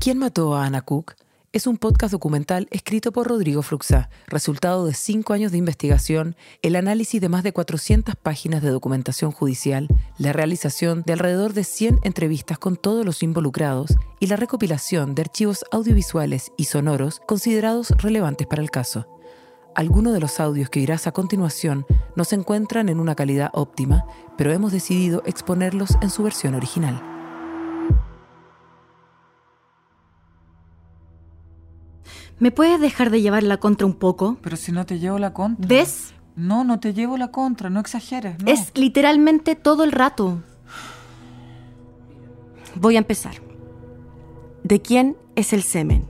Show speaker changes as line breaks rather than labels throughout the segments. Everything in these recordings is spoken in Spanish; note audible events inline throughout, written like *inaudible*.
¿Quién mató a Ana Cook? Es un podcast documental escrito por Rodrigo Fruxá, resultado de cinco años de investigación, el análisis de más de 400 páginas de documentación judicial, la realización de alrededor de 100 entrevistas con todos los involucrados y la recopilación de archivos audiovisuales y sonoros considerados relevantes para el caso. Algunos de los audios que oirás a continuación no se encuentran en una calidad óptima, pero hemos decidido exponerlos en su versión original.
¿Me puedes dejar de llevar la contra un poco?
Pero si no te llevo la contra.
¿Ves?
No, no te llevo la contra, no exageres. no.
Es literalmente todo el rato. Voy a empezar. ¿De quién es el semen?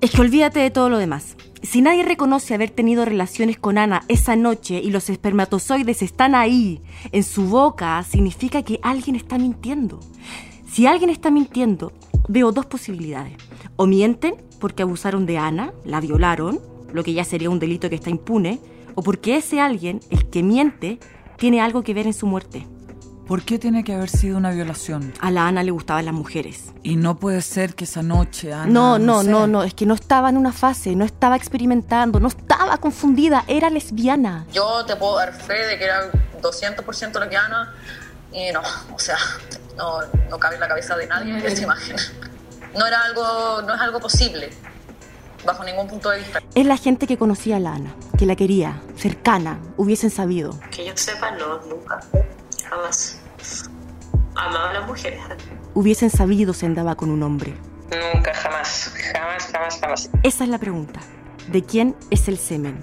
Es que olvídate de todo lo demás. Si nadie reconoce haber tenido relaciones con Ana esa noche y los espermatozoides están ahí, en su boca, significa que alguien está mintiendo. Si alguien está mintiendo, veo dos posibilidades. O mienten porque abusaron de Ana, la violaron, lo que ya sería un delito que está impune, o porque ese alguien, el que miente, tiene algo que ver en su muerte.
¿Por qué tiene que haber sido una violación?
A la Ana le gustaban las mujeres.
Y no puede ser que esa noche, Ana,
No, no,
sé.
no, no, es que no estaba en una fase, no estaba experimentando, no estaba confundida, era lesbiana.
Yo te puedo dar fe de que era 200% lesbiana y no, o sea, no, no cabe en la cabeza de nadie esa imagen. No era algo, no es algo posible, bajo ningún punto de vista.
Es la gente que conocía a la Ana, que la quería, cercana, hubiesen sabido.
Que yo sepa, no, nunca. Jamás. Amaba a las mujeres.
Hubiesen sabido si andaba con un hombre.
Nunca, jamás. Jamás, jamás, jamás.
Esa es la pregunta. ¿De quién es el semen?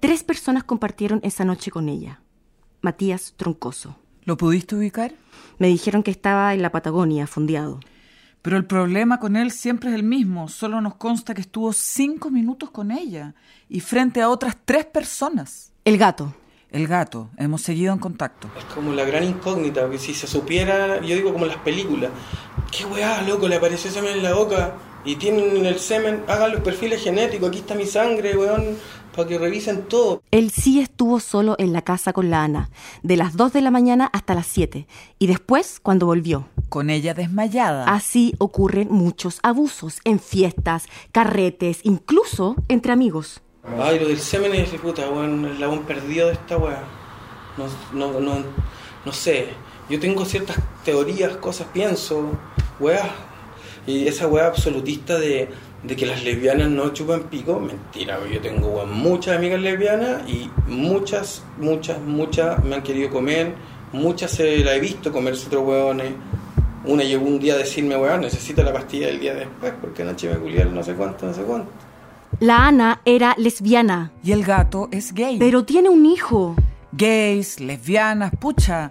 Tres personas compartieron esa noche con ella. Matías Troncoso.
¿Lo pudiste ubicar?
Me dijeron que estaba en la Patagonia, fondeado.
Pero el problema con él siempre es el mismo. Solo nos consta que estuvo cinco minutos con ella y frente a otras tres personas.
El gato.
El gato, hemos seguido en contacto.
Es como la gran incógnita, porque si se supiera, yo digo como en las películas, qué weá, loco, le apareció semen en la boca y tienen el semen, hagan los perfiles genéticos, aquí está mi sangre, weón, para que revisen todo.
Él sí estuvo solo en la casa con la Ana, de las 2 de la mañana hasta las 7, y después cuando volvió.
Con ella desmayada.
Así ocurren muchos abusos en fiestas, carretes, incluso entre amigos.
Ay, lo del semen es, puta, weón, el labón perdido de esta weá. No, no, no, no sé, yo tengo ciertas teorías, cosas, pienso, weá. Y esa weá absolutista de, de que las lesbianas no chupan pico, mentira, yo tengo muchas amigas lesbianas y muchas, muchas, muchas me han querido comer, muchas se la he visto comerse otros weones. Una llegó un día a decirme, weón, necesito la pastilla del día después porque anoche me culiaron no sé cuánto, no sé cuánto.
La Ana era lesbiana,
Y el gato es gay.
pero tiene un hijo.
Gays, lesbianas, pucha.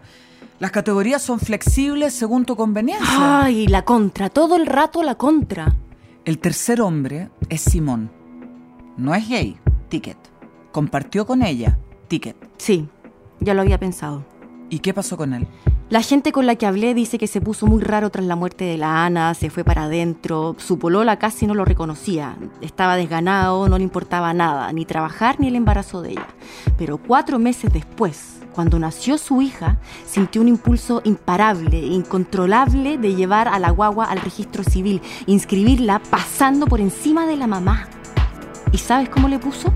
Las categorías son flexibles según tu conveniencia.
Ay, la contra, todo el rato la contra.
El tercer hombre es Simón. No es gay, ticket. Compartió con ella, ticket.
Sí, ya lo había pensado.
¿Y qué pasó con él?
La gente con la que hablé dice que se puso muy raro tras la muerte de la Ana, se fue para adentro, su polola casi no lo reconocía, estaba desganado, no le importaba nada, ni trabajar ni el embarazo de ella. Pero cuatro meses después, cuando nació su hija, sintió un impulso imparable, incontrolable de llevar a la guagua al registro civil, inscribirla pasando por encima de la mamá. ¿Y sabes cómo le puso?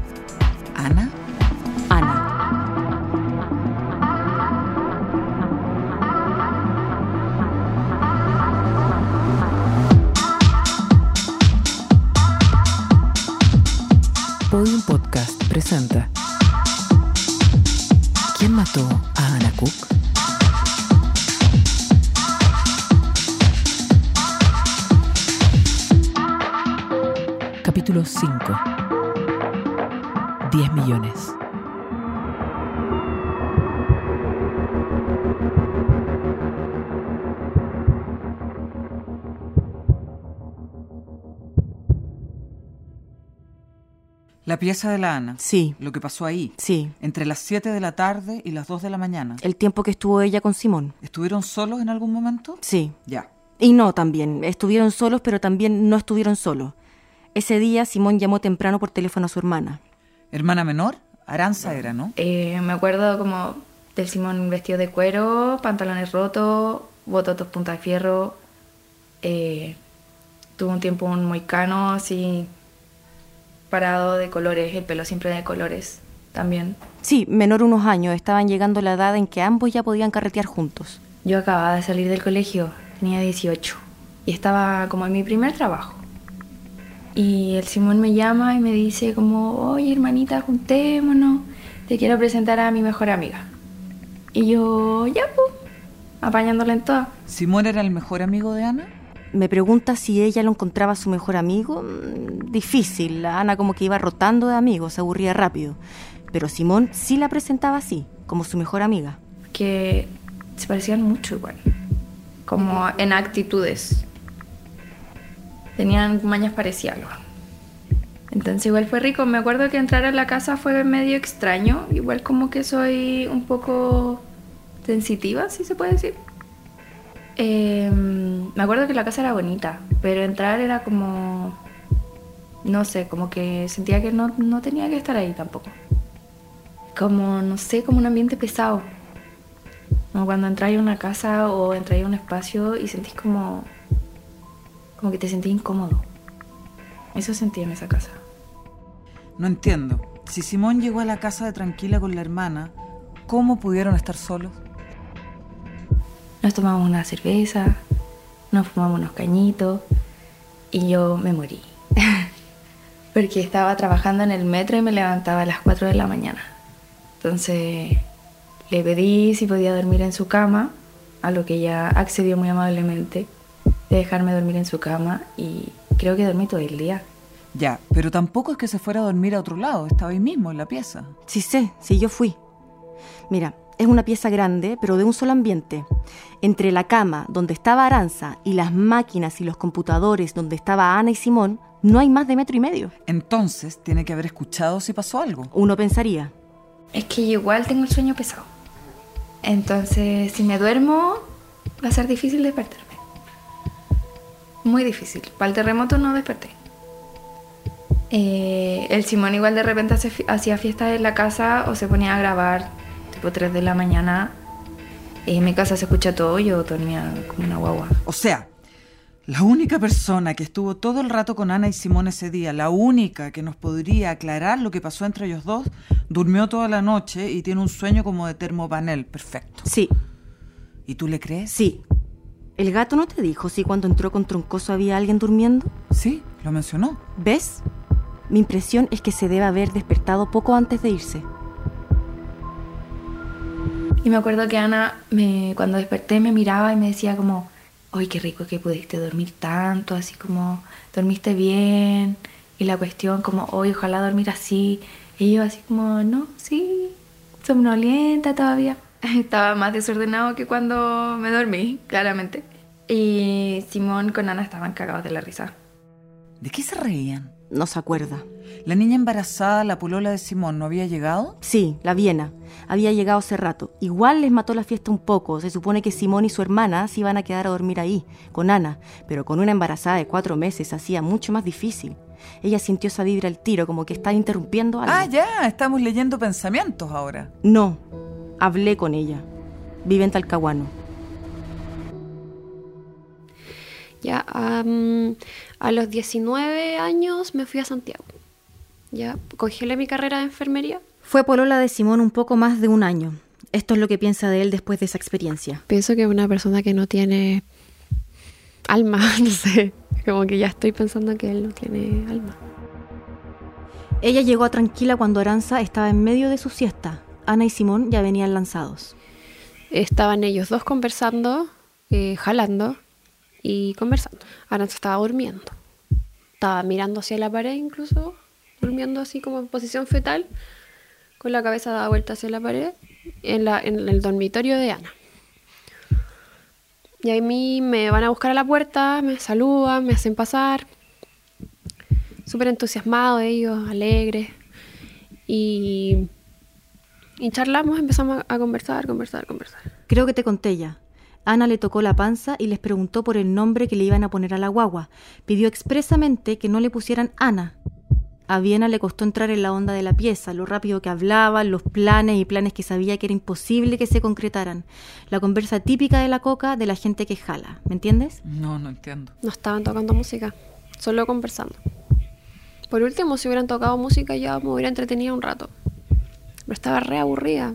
¿Ana?
Podium Podcast presenta ¿Quién mató a Ana Cook? Capítulo 5 10 millones
La pieza de la Ana.
Sí,
Lo que pasó ahí.
sí.
Entre las 7 de la tarde y las 2 de la mañana.
El tiempo que estuvo ella con Simón.
¿Estuvieron solos en algún momento?
Sí.
Ya.
Y no también. Estuvieron solos, pero también no estuvieron solos. Ese día Simón llamó temprano por teléfono a su hermana.
¿Hermana menor? Aranza era, ¿no?
Eh, me acuerdo como del Simón vestido de cuero, pantalones rotos, bototos punta de fierro. Eh, tuvo un tiempo un moicano así parado de colores, el pelo siempre de colores también.
Sí, menor unos años, estaban llegando a la edad en que ambos ya podían carretear juntos.
Yo acababa de salir del colegio, tenía 18 y estaba como en mi primer trabajo. Y el Simón me llama y me dice como, oye hermanita, juntémonos, te quiero presentar a mi mejor amiga. Y yo, ya pues, apañándola en toda.
¿Simón era el mejor amigo de Ana?
Me pregunta si ella lo encontraba su mejor amigo. Mm, Difícil, Ana como que iba rotando de amigos, se aburría rápido. Pero Simón sí la presentaba así, como su mejor amiga.
que se parecían mucho igual, como en actitudes. Tenían mañas parecidas. Entonces igual fue rico. Me acuerdo que entrar a la casa fue medio extraño. Igual como que soy un poco sensitiva, si se puede decir. Eh, me acuerdo que la casa era bonita, pero entrar era como... No sé, como que sentía que no, no tenía que estar ahí tampoco. Como, no sé, como un ambiente pesado. Como cuando entráis a una casa o entráis a un espacio y sentís como... Como que te sentís incómodo. Eso sentí en esa casa.
No entiendo. Si Simón llegó a la casa de tranquila con la hermana, ¿cómo pudieron estar solos?
Nos tomamos una cerveza, nos fumamos unos cañitos y yo me morí. *laughs* Porque estaba trabajando en el metro y me levantaba a las 4 de la mañana. Entonces le pedí si podía dormir en su cama, a lo que ella accedió muy amablemente de dejarme dormir en su cama y creo que dormí todo el día.
Ya, pero tampoco es que se fuera a dormir a otro lado, estaba ahí mismo en la pieza.
Sí sé, sí yo fui. Mira, es una pieza grande, pero de un solo ambiente. Entre la cama donde estaba Aranza y las máquinas y los computadores donde estaba Ana y Simón, no hay más de metro y medio.
Entonces, tiene que haber escuchado si pasó algo.
Uno pensaría.
Es que yo igual tengo el sueño pesado. Entonces, si me duermo, va a ser difícil despertarme. Muy difícil. Para el terremoto no desperté. Eh, el Simón igual de repente hacía fiestas en la casa o se ponía a grabar tipo 3 de la mañana. En mi casa se escucha todo, yo dormía como una guagua.
O sea, la única persona que estuvo todo el rato con Ana y Simón ese día, la única que nos podría aclarar lo que pasó entre ellos dos, durmió toda la noche y tiene un sueño como de termopanel. Perfecto.
Sí,
¿Y tú le crees?
sí. ¿El gato no te dijo si cuando entró con Troncoso había alguien durmiendo?
Sí, lo mencionó.
¿Ves? Mi impresión es que se debe haber despertado poco antes de irse.
Y me acuerdo que Ana, me, cuando desperté, me miraba y me decía como, ¡ay, qué rico que pudiste dormir tanto! Así como, dormiste bien. Y la cuestión como, ¡ay, ojalá dormir así! Y yo así como, no, sí, somnolienta todavía. *laughs* Estaba más desordenado que cuando me dormí, claramente. Y Simón con Ana estaban cagados de la risa.
¿De qué se reían?
No se acuerda.
¿La niña embarazada, la polola de Simón, no había llegado?
Sí, la Viena. Había llegado hace rato. Igual les mató la fiesta un poco. Se supone que Simón y su hermana se iban a quedar a dormir ahí, con Ana. Pero con una embarazada de cuatro meses hacía mucho más difícil. Ella sintió esa vibra al tiro, como que estaba interrumpiendo algo.
Ah, ya, estamos leyendo pensamientos ahora.
No, hablé con ella. Vive en Talcahuano.
Ya, am, a los 19 años me fui a Santiago. Ya, congelé mi carrera de enfermería.
Fue polola de Simón un poco más de un año. Esto es lo que piensa de él después de esa experiencia.
Pienso que es una persona que no tiene alma, *laughs* no sé. Como que ya estoy pensando que él no tiene alma.
Ella llegó a tranquila cuando Aranza estaba en medio de su siesta. Ana y Simón ya venían lanzados.
Estaban ellos dos conversando, eh, jalando y conversando. Aranza estaba durmiendo. Estaba mirando hacia la pared incluso, durmiendo así como en posición fetal, con la cabeza dada vuelta hacia la pared, en, la, en el dormitorio de Ana. Y a mí me van a buscar a la puerta, me saludan, me hacen pasar. Súper entusiasmados ellos, alegres. Y, y charlamos, empezamos a conversar, conversar, conversar.
Creo que te conté ya. Ana le tocó la panza y les preguntó por el nombre que le iban a poner a la guagua. Pidió expresamente que no le pusieran Ana. A Viena le costó entrar en la onda de la pieza, lo rápido que hablaba, los planes y planes que sabía que era imposible que se concretaran. La conversa típica de la coca de la gente que jala, ¿me entiendes?
No, no entiendo.
No estaban tocando música, solo conversando. Por último, si hubieran tocado música ya me hubiera entretenido un rato. Pero estaba re aburrida.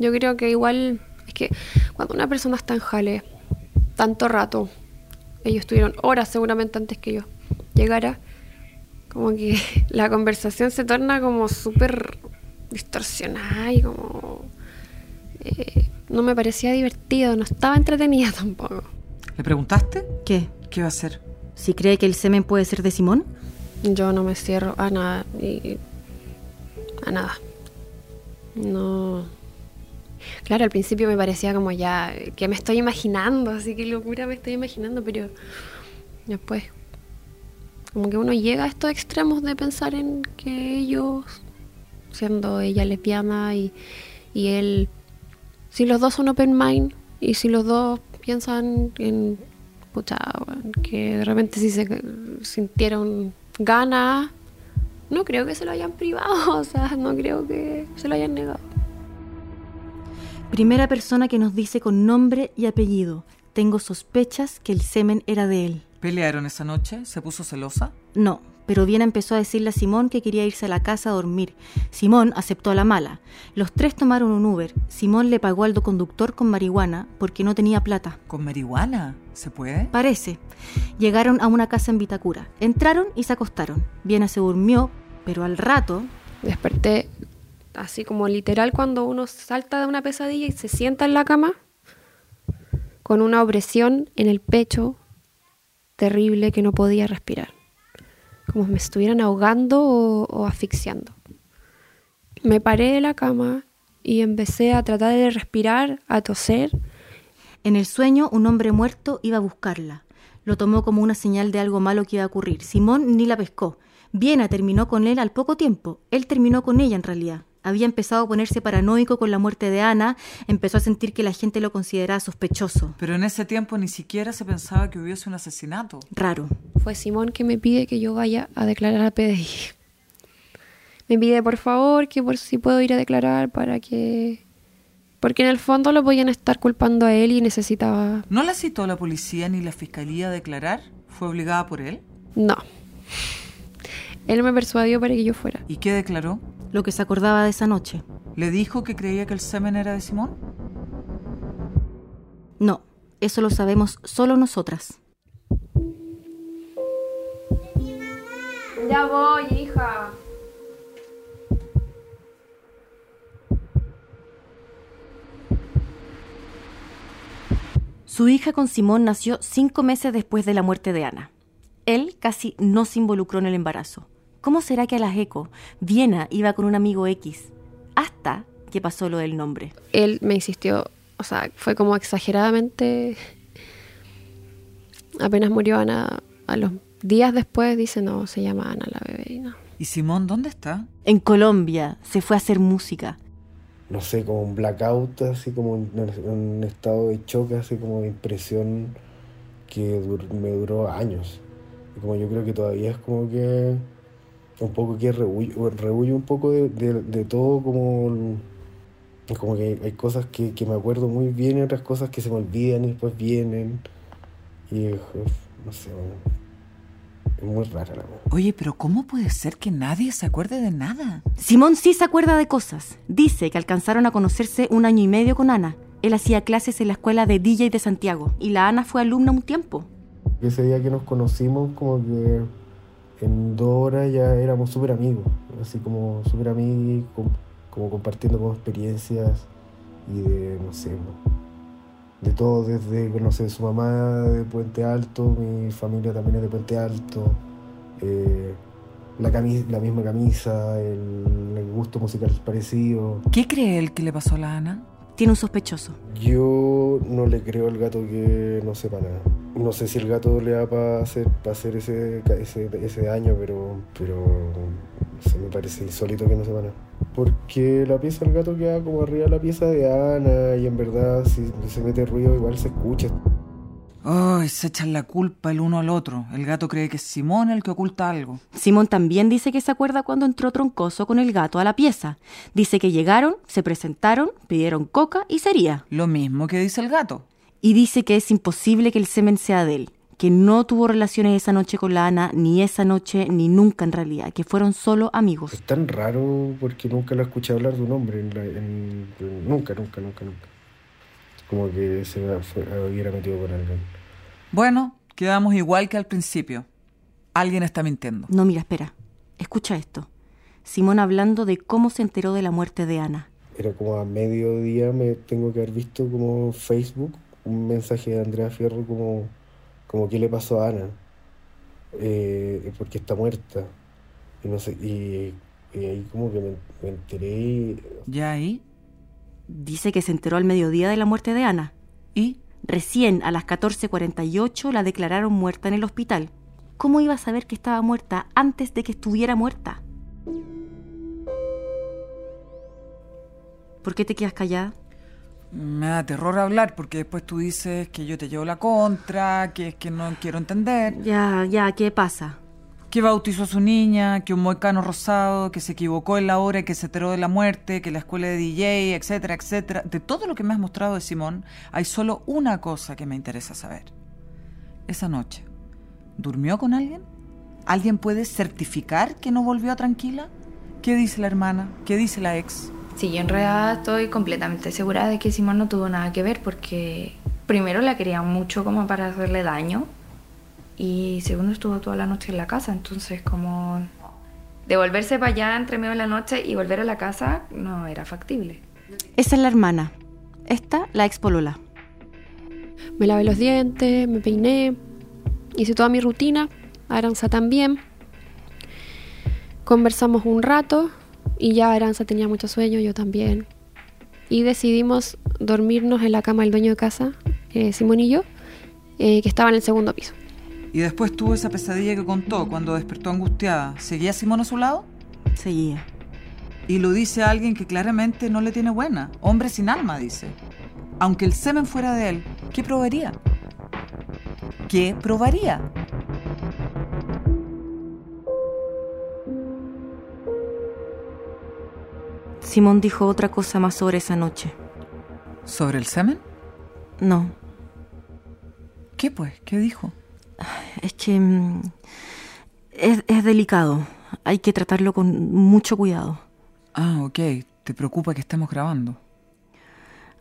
Yo creo que igual es que cuando una persona está en jale tanto rato, ellos estuvieron horas seguramente antes que yo llegara, como que *laughs* la conversación se torna como súper distorsionada y como... eh, no me parecía divertido, no estaba entretenida *laughs* tampoco.
¿Le preguntaste?
¿Qué?
¿Qué va a hacer?
¿Si cree que el semen puede ser de Simón?
Yo no me cierro a nada y a nada. No. Claro, al principio me parecía como ya que me estoy imaginando, así que locura me estoy imaginando, pero después como que uno llega a estos extremos de pensar en que ellos, siendo ella lesbiana y, y él, si los dos son open mind y si los dos piensan en, pucha, que de repente si se sintieron ganas, no creo que se lo hayan privado, *laughs* o sea, no creo que se lo hayan negado.
Primera persona que nos dice con nombre y apellido. Tengo sospechas que el semen era de él.
¿Pelearon esa noche? ¿Se puso celosa?
No, pero Viena empezó a decirle a Simón que quería irse a la casa a dormir. Simón aceptó a la mala. Los tres tomaron un Uber. Simón le pagó al conductor con marihuana porque no tenía plata.
¿Con marihuana? ¿Se puede?
Parece. Llegaron a una casa en Vitacura. Entraron y se acostaron. Viena se durmió, pero al rato
Desperté así como literal cuando uno salta de una pesadilla y se sienta en la cama con una opresión en el pecho terrible que no podía respirar. Como si me estuvieran ahogando o, asfixiando. Me paré de la cama y empecé a tratar de respirar, a toser.
En el sueño, un hombre muerto iba a buscarla. Lo tomó como una señal de algo malo que iba a ocurrir. Simón ni la pescó. Viena terminó con él al poco tiempo. Él terminó con ella en realidad. Había empezado a ponerse paranoico con la muerte de Ana, empezó a sentir que la gente lo consideraba sospechoso.
Pero en ese tiempo ni siquiera se pensaba que hubiese un asesinato.
Raro.
Fue Simón que me pide que yo vaya a declarar a PDI. Me pide por favor que por si puedo ir a declarar para que... Porque en el fondo lo podían estar culpando a él y necesitaba...
¿No la citó la policía ni la fiscalía a declarar? ¿Fue obligada por él?
No. Él me persuadió para que yo fuera.
¿Y qué declaró?
Lo que se acordaba de esa noche.
¿Le dijo que creía que el semen era de Simón?
No, eso lo sabemos solo nosotras.
Ya voy, hija.
Su hija con Simón nació cinco meses después de la muerte de Ana. Él casi no se involucró en el embarazo. ¿Cómo será que a las eco Viena iba con un amigo X? Hasta que pasó lo del nombre.
Él me insistió, o sea, fue como exageradamente... Apenas murió Ana, a los días después dice, no, se llama Ana la bebé. y no.
¿Y Simón dónde está?
En Colombia se fue a hacer música.
no sé, como un blackout, así como un, un estado de choque, así como de impresión que dur- me duró años. Y como yo creo que todavía es como que un poco que rehuyo, rehuyo un poco de, de- de todo, como, como que hay cosas que, que me acuerdo muy bien y otras cosas que se me olvidan y después vienen. Y es- no sé, es muy rara la cosa.
Oye, pero ¿cómo puede ser que nadie se acuerde de nada?
Simón sí se acuerda de cosas. Dice que alcanzaron a conocerse un año y medio con Ana. Él hacía clases en la escuela de DJ de Santiago y la Ana fue alumna un tiempo.
Ese día que nos conocimos, como que en dos horas ya éramos súper amigos, así como súper amigos, com- como compartiendo como experiencias y de, no sé, de todo, desde, no su mamá de Puente Alto, mi familia también es de Puente Alto, eh, la misma camisa, el, el gusto musical parecido.
¿Qué cree él que le pasó a la Ana?
Tiene un sospechoso.
Yo no le creo al gato que no sepa nada. No sé si el gato le da para hacer, pa hacer ese, ese, ese daño, pero, pero sé, me parece insólito que no sepa nada. Porque la pieza del gato queda como arriba de la pieza de Ana y en verdad si se mete ruido igual se escucha.
Ay, se echan la culpa el uno al otro. El gato cree que es Simón el que oculta algo.
Simón también dice que se acuerda cuando entró Troncoso con el gato a la pieza. Dice que llegaron, se presentaron, pidieron coca y sería.
Lo mismo que dice el gato.
Y dice que es imposible que el semen sea de él, que no tuvo relaciones esa noche con la Ana, ni esa noche, ni nunca en realidad, que fueron solo amigos.
Es tan raro porque nunca lo escuché hablar de un hombre. En la- en- nunca, nunca, nunca, nunca. Como que se fue- hubiera metido con alguien.
Bueno, quedamos igual que al principio. Alguien está mintiendo.
No, mira, espera. Escucha esto. Simón hablando de cómo se enteró de la muerte de Ana.
Era como a mediodía me tengo que haber visto como Facebook un mensaje de Andrea Fierro como, como qué le pasó a Ana. Eh, porque está muerta. Y no sé, y, y ahí como que me, me enteré y
¿Ya ahí?
Dice que se enteró al mediodía de la muerte de Ana.
¿Y?
Recién a las 14.48 la declararon muerta en el hospital. ¿Cómo iba a saber que estaba muerta antes de que estuviera muerta? ¿Por qué te quedas callada?
Me da terror hablar porque después tú dices que yo te llevo la contra, que es que no quiero entender,
Ya, ya, ¿qué pasa?
Que bautizó a su niña, que un moicano rosado, que se equivocó en la hora que se enteró de la muerte, que la escuela de DJ, etcétera, etcétera. De todo lo que me has mostrado de Simón, hay solo una cosa que me interesa saber. Esa noche, ¿durmió con alguien? ¿Alguien puede certificar que no volvió tranquila? ¿Qué dice la hermana? ¿Qué dice la ex?
Sí, yo en realidad estoy completamente segura de que Simón no tuvo nada que ver porque primero la quería mucho como para hacerle daño y segundo estuvo toda la noche en la casa, entonces como devolverse para allá entre medio de la noche y volver a la casa no era factible.
Esa es la hermana. Esta, la ex polola.
Me lavé los dientes, me peiné, hice toda mi rutina, Aranza también. Conversamos un rato y ya Aranza tenía mucho sueño, yo también. Y decidimos dormirnos en la cama del dueño de casa, eh, Simón y yo, eh, que estaba en el segundo piso.
Y después tuvo esa pesadilla que contó cuando despertó angustiada. ¿Seguía Simón a su lado?
Seguía.
Y lo dice alguien que claramente no le tiene buena. Hombre sin alma, dice. Aunque el semen fuera de él, ¿qué probaría? ¿Qué probaría?
Simón dijo otra cosa más sobre esa noche.
¿Sobre el semen?
No,
¿Qué pues? ¿Qué dijo?
Es que mm, es, es delicado. Hay que tratarlo con mucho cuidado.
Ah, ok. ¿Te preocupa que estemos grabando?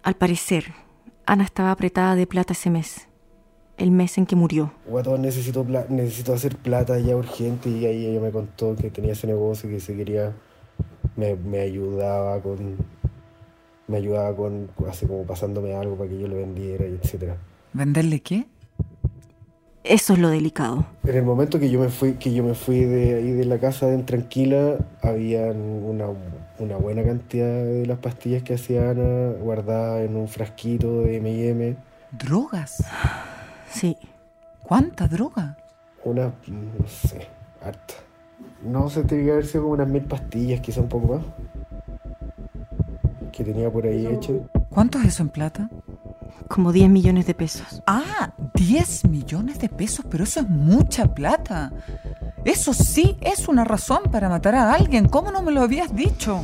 Al parecer, Ana estaba apretada de plata ese mes. El mes en que murió.
Guatón, necesito, pla- necesito hacer plata ya urgente y ahí ella me contó que tenía ese negocio que se quería, me, me ayudaba con, me ayudaba con, así como pasándome algo para que yo lo vendiera y etcétera.
¿Venderle qué?
Eso es lo delicado.
En el momento que yo me fui, que yo me fui de ahí de la casa en tranquila, había una, una buena cantidad de las pastillas que hacía Ana guardadas en un frasquito de M&M.
¿Drogas?
Sí.
¿Cuánta droga?
Una, no sé, harta. No sé, tenía que haber sido como unas mil pastillas, quizá un poco más. Que tenía por ahí hecho.
¿Cuánto es eso en plata?
Como 10 millones de pesos.
Ah, 10 millones de pesos, pero eso es mucha plata. Eso sí es una razón para matar a alguien. ¿Cómo no me lo habías dicho?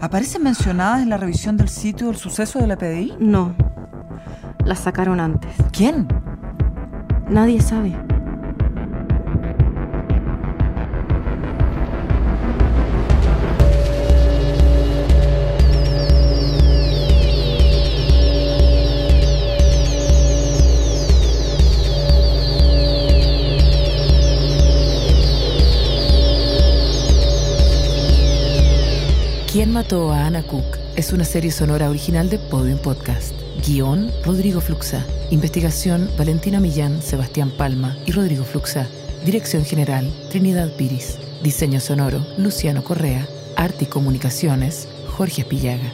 ¿Aparecen mencionadas en la revisión del sitio del suceso de la PDI?
No. La sacaron antes.
¿Quién?
Nadie sabe.
¿Quién mató a Anna Cook? Es una serie sonora original de Podium Podcast. Guión, Rodrigo Fluxa. Investigación, Valentina Millán, Sebastián Palma y Rodrigo Fluxa. Dirección General, Trinidad Piris. Diseño sonoro, Luciano Correa. Arte y Comunicaciones, Jorge Espillaga.